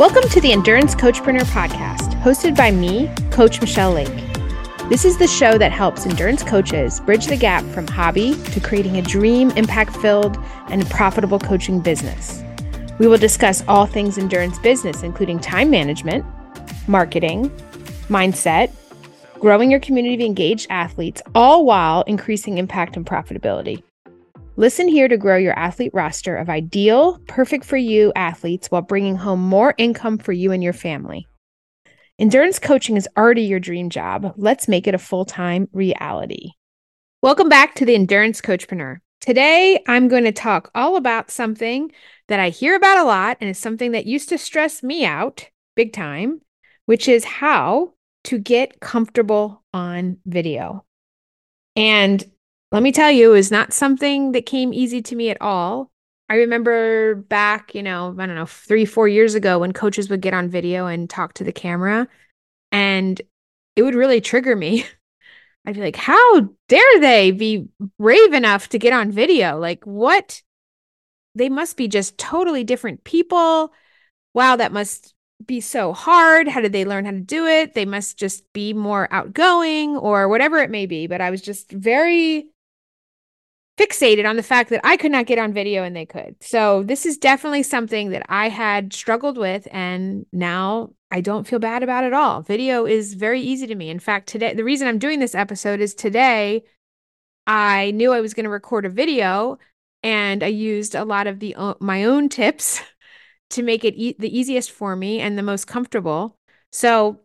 Welcome to the Endurance Coachpreneur podcast, hosted by me, Coach Michelle Lake. This is the show that helps endurance coaches bridge the gap from hobby to creating a dream, impact filled, and profitable coaching business. We will discuss all things endurance business, including time management, marketing, mindset, growing your community of engaged athletes, all while increasing impact and profitability. Listen here to grow your athlete roster of ideal, perfect for you athletes while bringing home more income for you and your family. Endurance coaching is already your dream job. Let's make it a full time reality. Welcome back to the Endurance Coachpreneur. Today, I'm going to talk all about something that I hear about a lot and is something that used to stress me out big time, which is how to get comfortable on video. And let me tell you, is not something that came easy to me at all. I remember back, you know, I don't know, three, four years ago when coaches would get on video and talk to the camera, and it would really trigger me. I'd be like, how dare they be brave enough to get on video? Like, what? They must be just totally different people. Wow, that must be so hard? How did they learn how to do it? They must just be more outgoing or whatever it may be. But I was just very fixated on the fact that I could not get on video and they could. So this is definitely something that I had struggled with and now I don't feel bad about it all. Video is very easy to me. In fact, today the reason I'm doing this episode is today I knew I was going to record a video and I used a lot of the my own tips to make it e- the easiest for me and the most comfortable. So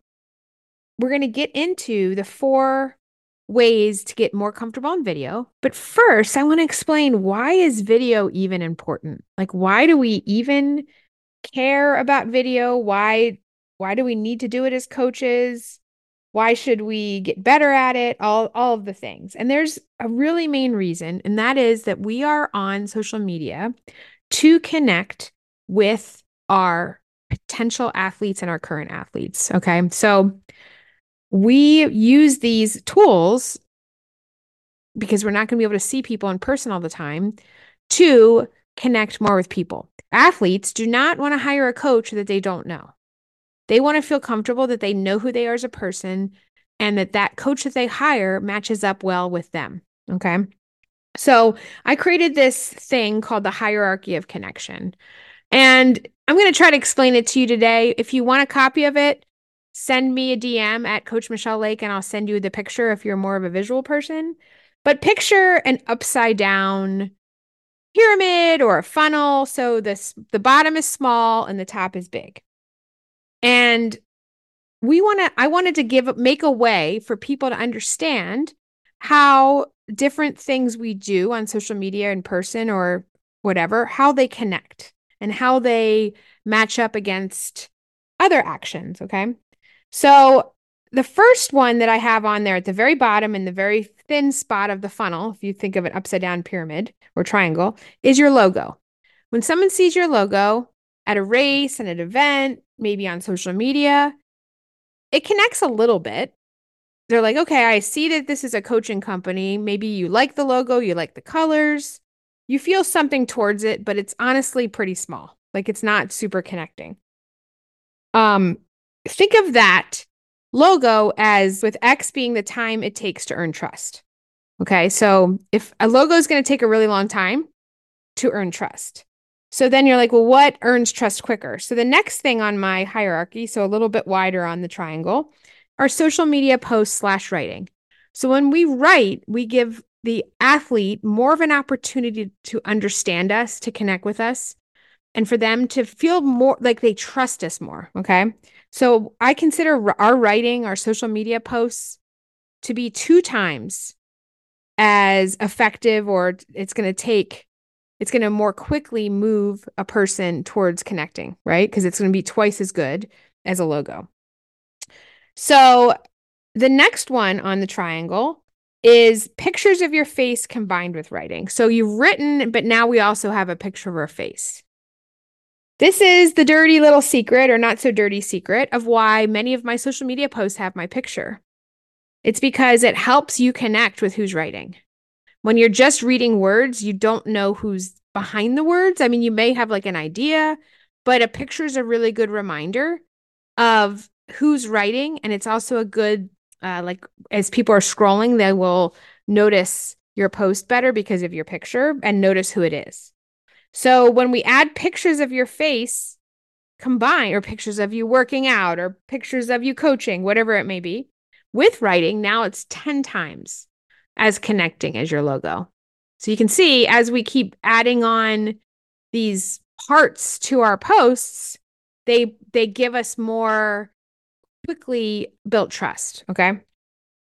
we're going to get into the four ways to get more comfortable on video. But first, I want to explain why is video even important? Like why do we even care about video? Why why do we need to do it as coaches? Why should we get better at it? All all of the things. And there's a really main reason, and that is that we are on social media to connect with our potential athletes and our current athletes, okay? So we use these tools because we're not going to be able to see people in person all the time to connect more with people. Athletes do not want to hire a coach that they don't know. They want to feel comfortable that they know who they are as a person and that that coach that they hire matches up well with them. Okay. So I created this thing called the hierarchy of connection. And I'm going to try to explain it to you today. If you want a copy of it, send me a DM at Coach Michelle Lake and I'll send you the picture if you're more of a visual person. But picture an upside down pyramid or a funnel. So this the bottom is small and the top is big. And we want to I wanted to give make a way for people to understand how different things we do on social media in person or whatever, how they connect and how they match up against other actions, okay? So the first one that I have on there at the very bottom in the very thin spot of the funnel, if you think of an upside down pyramid or triangle, is your logo. When someone sees your logo at a race, and an event, maybe on social media, it connects a little bit. They're like, okay, I see that this is a coaching company. Maybe you like the logo, you like the colors, you feel something towards it, but it's honestly pretty small. Like it's not super connecting. Um, think of that logo as with X being the time it takes to earn trust. Okay. So if a logo is going to take a really long time to earn trust. So then you're like, well, what earns trust quicker? So the next thing on my hierarchy, so a little bit wider on the triangle, are social media posts slash writing. So when we write, we give the athlete more of an opportunity to understand us, to connect with us, and for them to feel more like they trust us more. Okay. So I consider our writing, our social media posts to be two times as effective, or it's going to take, it's going to more quickly move a person towards connecting, right? Because it's going to be twice as good as a logo. So the next one on the triangle is pictures of your face combined with writing. So you've written, but now we also have a picture of our face. This is the dirty little secret, or not so dirty secret, of why many of my social media posts have my picture. It's because it helps you connect with who's writing. When you're just reading words, you don't know who's behind the words. I mean, you may have like an idea, but a picture is a really good reminder of who's writing. And it's also a good, uh, like, as people are scrolling, they will notice your post better because of your picture and notice who it is. So when we add pictures of your face combined, or pictures of you working out, or pictures of you coaching, whatever it may be, with writing, now it's 10 times as connecting as your logo. So you can see as we keep adding on these parts to our posts, they they give us more quickly built trust, okay?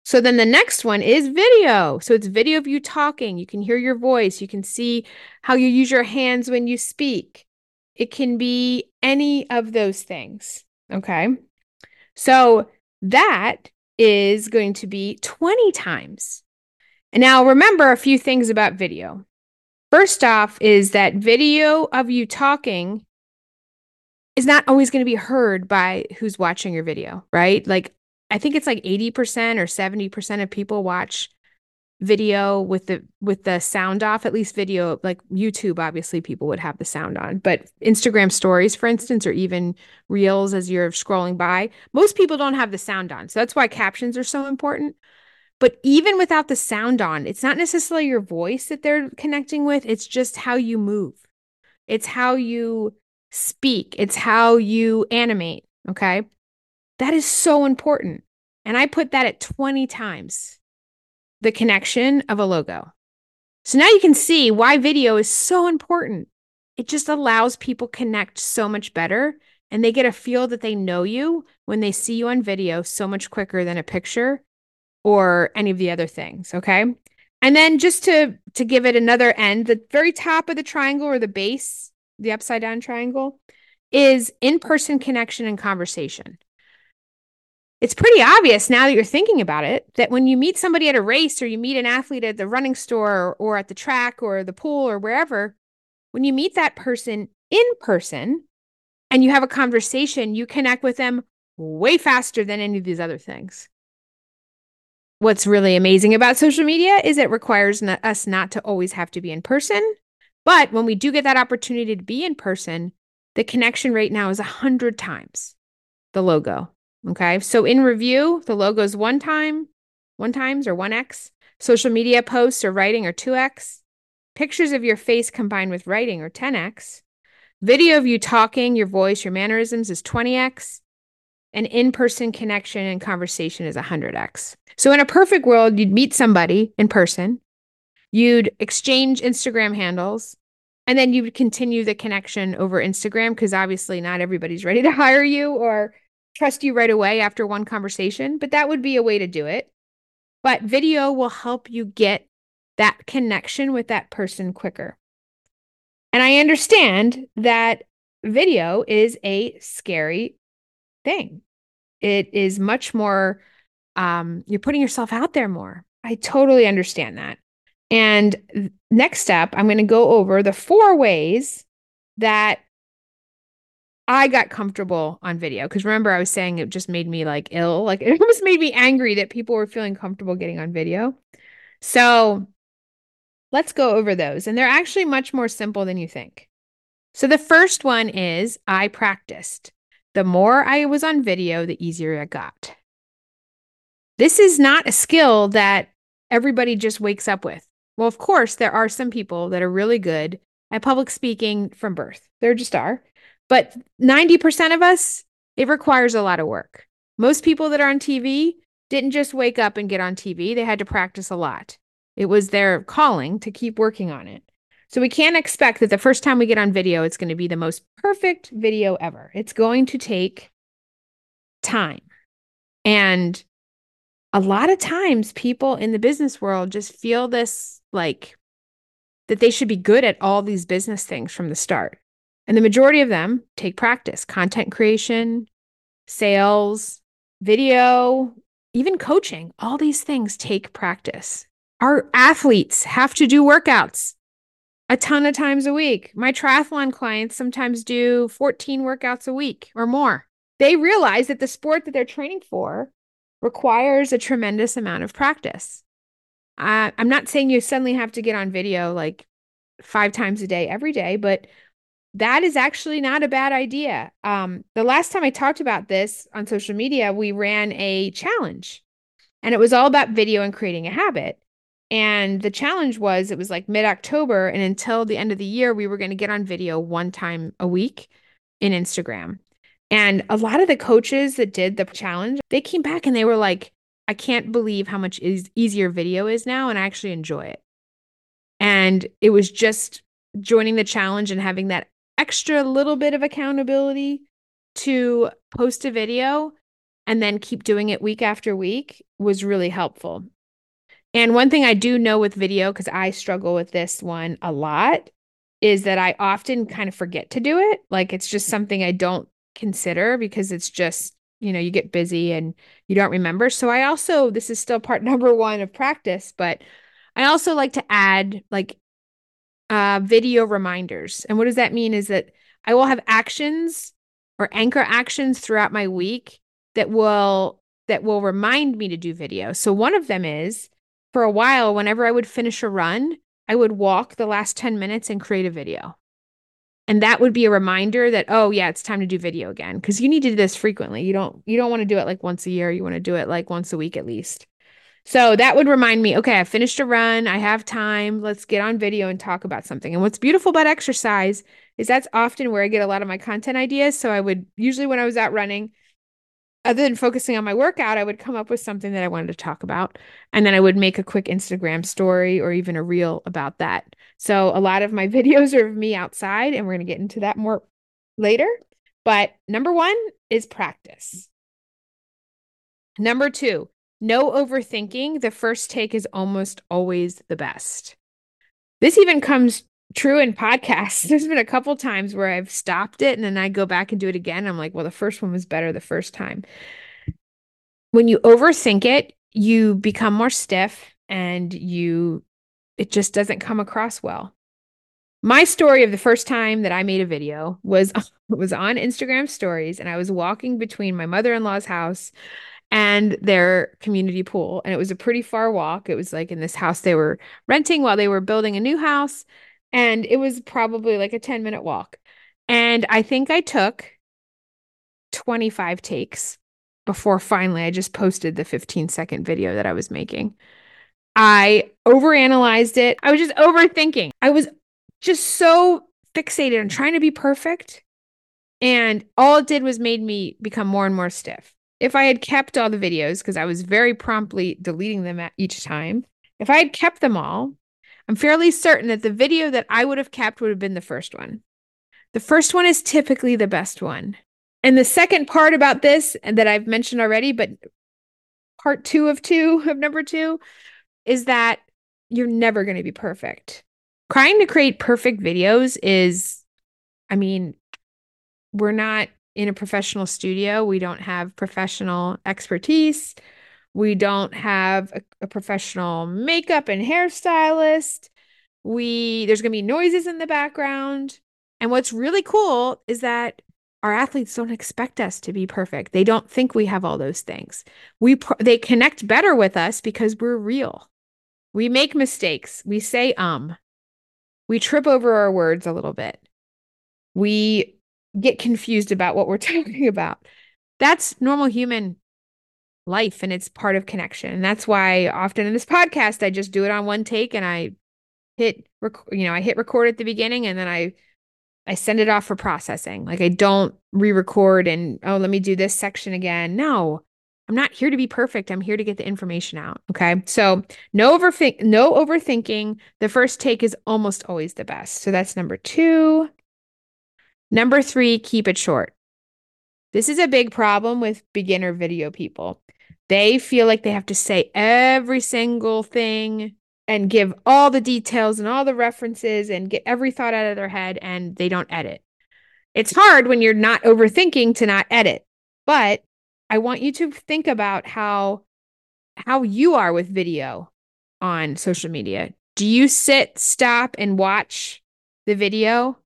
So then the next one is video. So it's video of you talking. You can hear your voice, you can see how you use your hands when you speak. It can be any of those things, okay? So that is going to be 20 times and now remember a few things about video. First off, is that video of you talking is not always going to be heard by who's watching your video, right? Like, I think it's like 80% or 70% of people watch video with the with the sound off at least video like youtube obviously people would have the sound on but instagram stories for instance or even reels as you're scrolling by most people don't have the sound on so that's why captions are so important but even without the sound on, it's not necessarily your voice that they're connecting with, it's just how you move. It's how you speak, it's how you animate. Okay. That is so important. And I put that at 20 times the connection of a logo. So now you can see why video is so important. It just allows people connect so much better and they get a feel that they know you when they see you on video so much quicker than a picture or any of the other things, okay? And then just to to give it another end, the very top of the triangle or the base, the upside down triangle is in-person connection and conversation. It's pretty obvious now that you're thinking about it that when you meet somebody at a race or you meet an athlete at the running store or, at the track or the pool or wherever, when you meet that person in person and you have a conversation, you connect with them way faster than any of these other things what's really amazing about social media is it requires us not to always have to be in person. But when we do get that opportunity to be in person, the connection rate now is 100 times the logo. Okay. So in review, the logo is one time, one times or 1x. Social media posts or writing are 2x. Pictures of your face combined with writing are 10x. Video of you talking, your voice, your mannerisms is 20x an in person connection and conversation is 100x. So, in a perfect world, you'd meet somebody in person, you'd exchange Instagram handles, and then you would continue the connection over Instagram because obviously not everybody's ready to hire you or trust you right away after one conversation, but that would be a way to do it. But video will help you get that connection with that person quicker. And I understand that video is a scary thing. It is much more, um, you're putting yourself out there more. I totally understand that. And next step, I'm going to go over the four ways that I got comfortable on video. Because remember, I was saying it just made me like ill. Like it almost made me angry that people were feeling comfortable getting on video. So let's go over those. And they're actually much more simple than you think. So the first one is I practiced. The more I was on video, the easier it got. This is not a skill that everybody just wakes up with. Well, of course, there are some people that are really good at public speaking from birth. There just are. But 90% of us, it requires a lot of work. Most people that are on TV didn't just wake up and get on TV, they had to practice a lot. It was their calling to keep working on it. So we can't expect that the first time we get on video, it's going to be the most perfect video ever. It's going to take time. And a lot of times, people in the business world just feel this like that they should be good at all these business things from the start. And the majority of them take practice, content creation, sales, video, even coaching. All these things take practice. Our athletes have to do workouts a ton of times a week. My triathlon clients sometimes do 14 workouts a week or more. They realize that the sport that they're training for requires a tremendous amount of practice. I'm not saying you suddenly have to get on video like five times a day every day, but that is actually not a bad idea. Um, the last time I talked about this on social media, we ran a challenge and it was all about video and creating a habit. And the challenge was it was like mid October, and until the end of the year, we were going to get on video one time a week in Instagram. And a lot of the coaches that did the challenge, they came back and they were like, I can't believe how much is easier video is now, and I actually enjoy it. And it was just joining the challenge and having that extra little bit of accountability to post a video and then keep doing it week after week was really helpful. And one thing I do know with video, because I struggle with this one a lot, is that I often kind of forget to do it. Like it's just something I don't consider because it's just, you know, you get busy and you don't remember. So I also, this is still part number one of practice, but I also like to add like uh, video reminders. And what does that mean is that I will have actions or anchor actions throughout my week that will that will remind me to do video. So one of them is for a while whenever I would finish a run, I would walk the last 10 minutes and create a video. And that would be a reminder that oh yeah, it's time to do video again because you need to do this frequently. You don't you don't want to do it like once a year, you want to do it like once a week at least. So that would remind me, okay, I finished a run, I have time, let's get on video and talk about something. And what's beautiful about exercise is that's often where I get a lot of my content ideas. So I would usually when I was out running, other than focusing on my workout, I would come up with something that I wanted to talk about. And then I would make a quick Instagram story or even a reel about that. So a lot of my videos are of me outside, and we're going to get into that more later. But number one is practice. Number two, no overthinking. The first take is almost always the best. This even comes true in podcasts. There's been a couple times where I've stopped it and then I go back and do it again. I'm like, well, the first one was better the first time. When you overthink it, you become more stiff and you it just doesn't come across well. My story of the first time that I made a video was was on Instagram stories and I was walking between my mother-in-law's house and their community pool. And it was a pretty far walk. It was like in this house they were renting while they were building a new house. And it was probably like a 10 minute walk. And I think I took 25 takes before finally I just posted the 15 second video that I was making. I overanalyzed it. I was just overthinking. I was just so fixated on trying to be perfect. And all it did was made me become more and more stiff if I had kept all the videos, because I was very promptly deleting them at each time, if I had kept them all, I'm fairly certain that the video that I would have kept would have been the first one. The first one is typically the best one. And the second part about this, and that I've mentioned already, but part two of two of number two, is that you're never going to be perfect. Trying to create perfect videos is, I mean, we're not in a professional studio. We don't have professional expertise. We don't have a, a professional makeup and hairstylist. We there's going to be noises in the background. And what's really cool is that our athletes don't expect us to be perfect. They don't think we have all those things. We they connect better with us because we're real. We make mistakes. We say um. We trip over our words a little bit. We get confused about what we're talking about. That's normal human life and it's part of connection. And that's why often in this podcast I just do it on one take and I hit rec- you know, I hit record at the beginning and then I I send it off for processing. Like I don't re-record and oh, let me do this section again. No. I'm not here to be perfect. I'm here to get the information out. Okay. So no overthink, no overthinking. The first take is almost always the best. So that's number two. Number three, keep it short. This is a big problem with beginner video people. They feel like they have to say every single thing and give all the details and all the references and get every thought out of their head, and they don't edit. It's hard when you're not overthinking to not edit, but I want you to think about how how you are with video on social media. Do you sit, stop, and watch the video?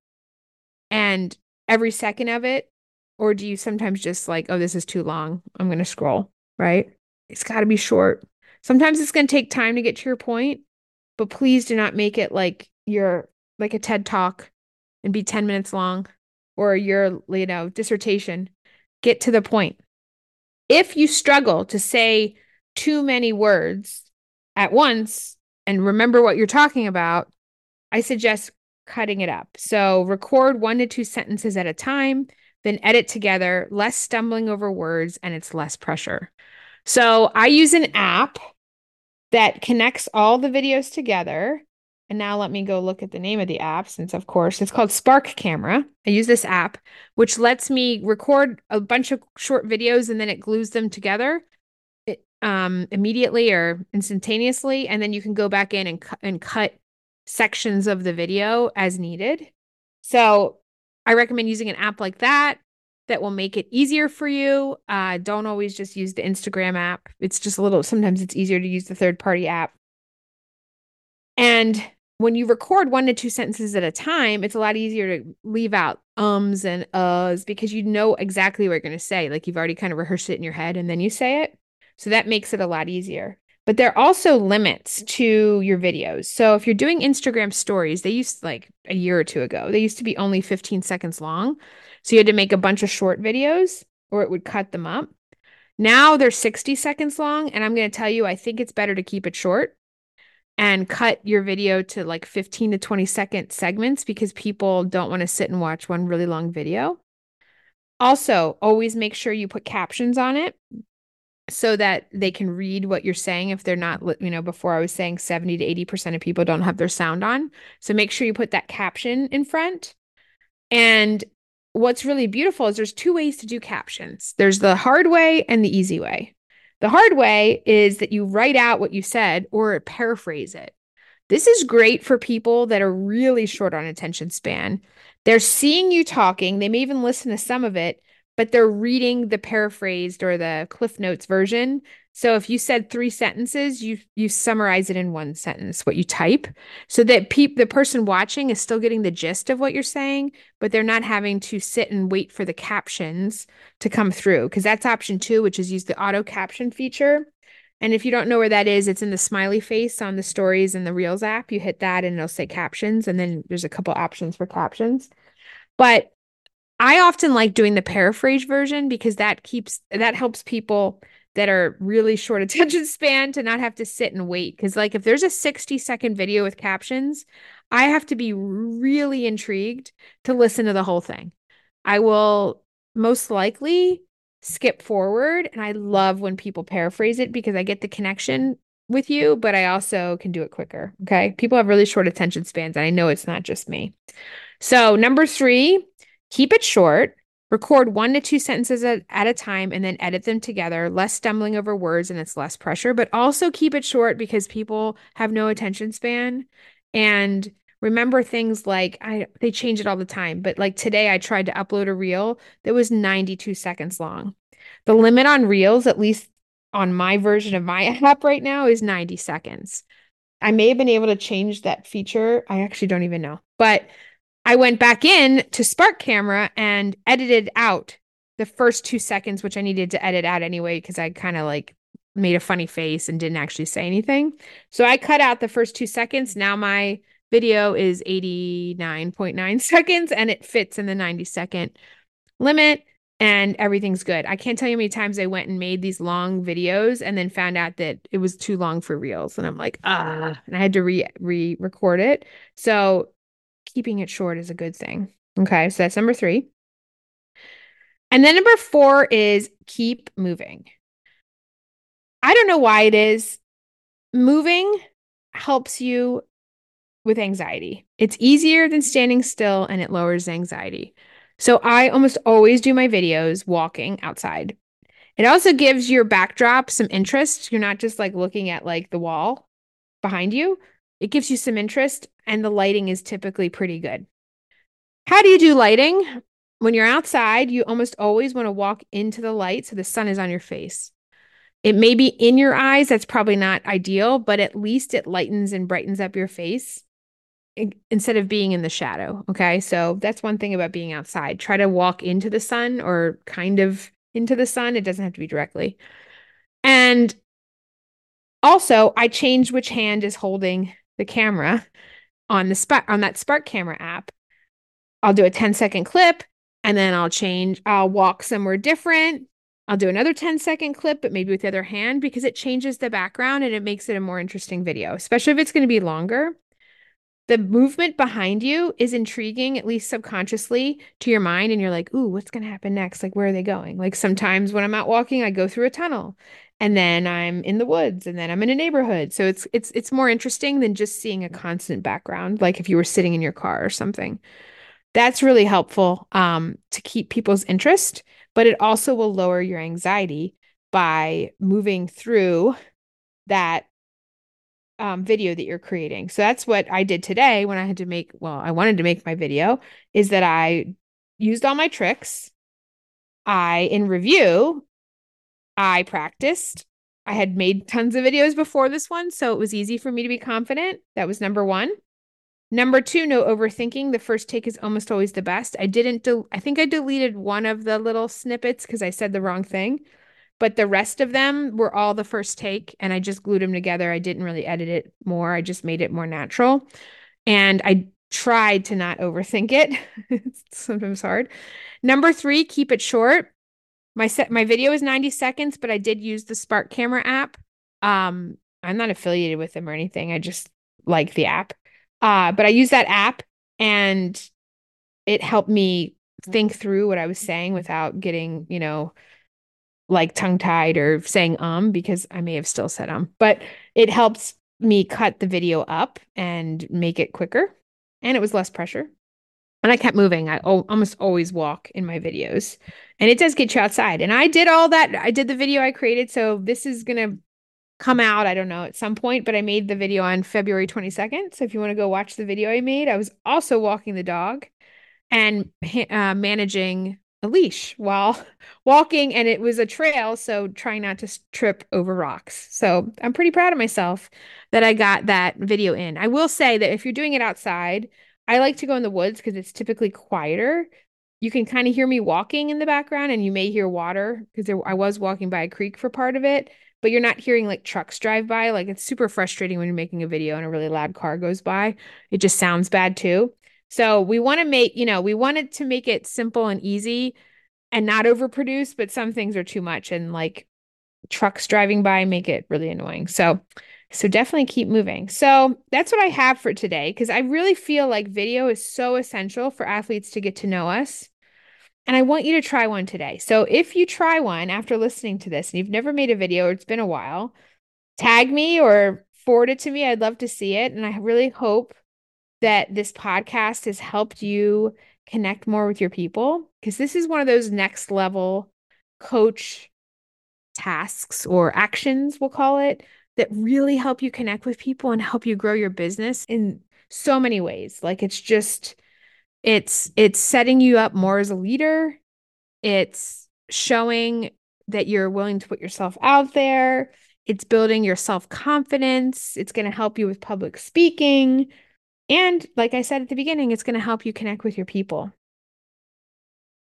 And every second of it? Or do you sometimes just like, oh, this is too long. I'm going to scroll, right? It's got to be short. Sometimes it's going to take time to get to your point, but please do not make it like you're like a TED talk and be 10 minutes long or your, you know, dissertation. Get to the point. If you struggle to say too many words at once and remember what you're talking about, I suggest cutting it up. So record one to two sentences at a time, then edit together, less stumbling over words, and it's less pressure. So I use an app that connects all the videos together. And now let me go look at the name of the app since, of course, it's called Spark Camera. I use this app, which lets me record a bunch of short videos and then it glues them together um, immediately or instantaneously. And then you can go back in and, cu- and cut sections of the video as needed. So I recommend using an app like that that will make it easier for you. Uh, don't always just use the Instagram app. It's just a little, sometimes it's easier to use the third party app. And when you record one to two sentences at a time, it's a lot easier to leave out ums and uhs because you know exactly what you're going to say. Like you've already kind of rehearsed it in your head and then you say it. So that makes it a lot easier. But there are also limits to your videos. So if you're doing Instagram stories, they used like a year or two ago, they used to be only 15 seconds long. So you had to make a bunch of short videos or it would cut them up. Now they're 60 seconds long. And I'm going to tell you, I think it's better to keep it short and cut your video to like 15 to 20 second segments because people don't want to sit and watch one really long video. Also, always make sure you put captions on it so that they can read what you're saying if they're not you know before i was saying 70 to 80% of people don't have their sound on. So make sure you put that caption in front. And what's really beautiful is there's two ways to do captions. There's the hard way and the easy way. The hard way is that you write out what you said or paraphrase it. This is great for people that are really short on attention span. They're seeing you talking. They may even listen to some of it but they're reading the paraphrased or the cliff notes version. So if you said three sentences you you summarize it in one sentence what you type. So that peop- the person watching is still getting the gist of what you're saying but they're not having to sit and wait for the captions to come through because that's option two which is use the auto caption feature. And if you don't know where that is it's in the smiley face on the stories and the reels app. You hit that and it'll say captions and then there's a couple options for captions. But I often like doing the paraphrase version because that keeps that helps people that are really short attention span to not have to sit and wait cuz like if there's a 60 second video with captions, I have to be really intrigued to listen to the whole thing. I will most likely skip forward and I love when people paraphrase it because I get the connection with you, but I also can do it quicker. Okay. People have really short attention spans, and I know it's not just me. So, number three, Keep it short, record one to two sentences at, at, a time, and then edit them together, less stumbling over words and it's less pressure, but also keep it short because people have no attention span. And remember things like I they change it all the time, but like today I tried to upload a reel that was 92 seconds long. The limit on reels, at least on my version of my app right now, is 90 seconds. I may have been able to change that feature. I actually don't even know. But I went back in to Spark Camera and edited out the first two seconds, which I needed to edit out anyway, because I kind of like made a funny face and didn't actually say anything. So I cut out the first two seconds. Now my video is 89.9 seconds and it fits in the 90 second limit and everything's good. I can't tell you how many times I went and made these long videos and then found out that it was too long for reels. And I'm like, ah, and I had to re re record it. So keeping it short is a good thing. Okay, so that's number three. And then number four is keep moving. I don't know why it is. Moving helps you with anxiety. It's easier than standing still and it lowers anxiety. So I almost always do my videos walking outside. It also gives your backdrop some interest. You're not just like looking at like the wall behind you. It gives you some interest and the lighting is typically pretty good. How do you do lighting? When you're outside, you almost always want to walk into the light so the sun is on your face. It may be in your eyes, that's probably not ideal, but at least it lightens and brightens up your face instead of being in the shadow. Okay. So that's one thing about being outside. Try to walk into the sun or kind of into the sun. It doesn't have to be directly. And also, I change which hand is holding the camera on the spark on that spark camera app I'll do a 10 second clip and then I'll change, I'll walk somewhere different. I'll do another 10 second clip, but maybe with the other hand because it changes the background and it makes it a more interesting video, especially if it's going to be longer. The movement behind you is intriguing, at least subconsciously to your mind. And you're like, ooh, what's going to happen next? Like, where are they going? Like, sometimes when I'm out walking, I go through a tunnel and then I'm in the woods and then I'm in a neighborhood. So it's it's it's more interesting than just seeing a constant background, like if you were sitting in your car or something. That's really helpful um, to keep people's interest, but it also will lower your anxiety by moving through that um, video that you're creating. So that's what I did today when I had to make, well, I wanted to make my video, is that I used all my tricks. I, in review, I practiced. I had made tons of videos before this one, so it was easy for me to be confident. That was number one. Number two, no overthinking. The first take is almost always the best. I didn't, de- I think I deleted one of the little snippets because I said the wrong thing, but the rest of them were all the first take and I just glued them together. I didn't really edit it more. I just made it more natural. And I tried to not overthink it. it's sometimes hard. Number three, keep it short. My set, my video is 90 seconds, but I did use the Spark Camera app. Um, I'm not affiliated with them or anything. I just like the app. Uh, but I use that app and it helped me think through what I was saying without getting, you know, like tongue tied or saying um because I may have still said um, but it helps me cut the video up and make it quicker and it was less pressure. And I kept moving. I almost always walk in my videos. And it does get you outside. And I did all that. I did the video I created. So this is to come out, I don't know, at some point, but I made the video on February 22nd. So if you want to go watch the video I made, I was also walking the dog and uh, managing a leash while walking, and it was a trail. So trying not to trip over rocks. So I'm pretty proud of myself that I got that video in. I will say that if you're doing it outside, I like to go in the woods because it's typically quieter. You can kind of hear me walking in the background, and you may hear water because I was walking by a creek for part of it but you're not hearing like trucks drive by. Like it's super frustrating when you're making a video and a really loud car goes by. It just sounds bad too. So we want to make, you know, we wanted to make it simple and easy and not overproduce, but some things are too much and like trucks driving by make it really annoying. So so definitely keep moving. So that's what I have for today because I really feel like video is so essential for athletes to get to know us and I want you to try one today. So if you try one after listening to this and you've never made a video or it's been a while, tag me or forward it to me. I'd love to see it. And I really hope that this podcast has helped you connect more with your people because this is one of those next level coach tasks or actions, we'll call it, that really help you connect with people and help you grow your business in so many ways. Like it's just, it's it's setting you up more as a leader. It's showing that you're willing to put yourself out there. It's building your self-confidence. It's going to help you with public speaking. And like i said at the beginning it's going to help you connect with your people.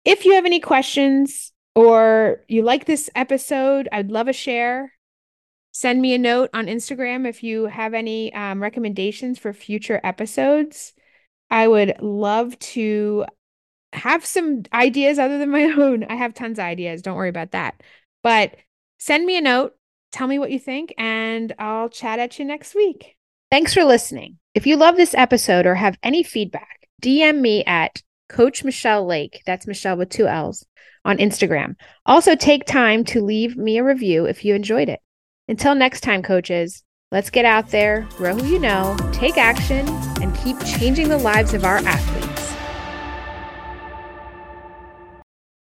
If you have any questions or you like this episode i'd love a share send me a note on instagram if you have any um, recommendations for future episodes I would love to have some ideas other than my own. I have tons of ideas. Don't worry about that. But send me a note. Tell me what you think, and I'll chat at you next week. Thanks for listening. If you love this episode or have any feedback, DM me at Coach Michelle Lake. That's Michelle with two L's on Instagram. Also, take time to leave me a review if you enjoyed it. Until next time, coaches, Let's get out there, grow who you know, take action, and keep changing the lives of our athletes.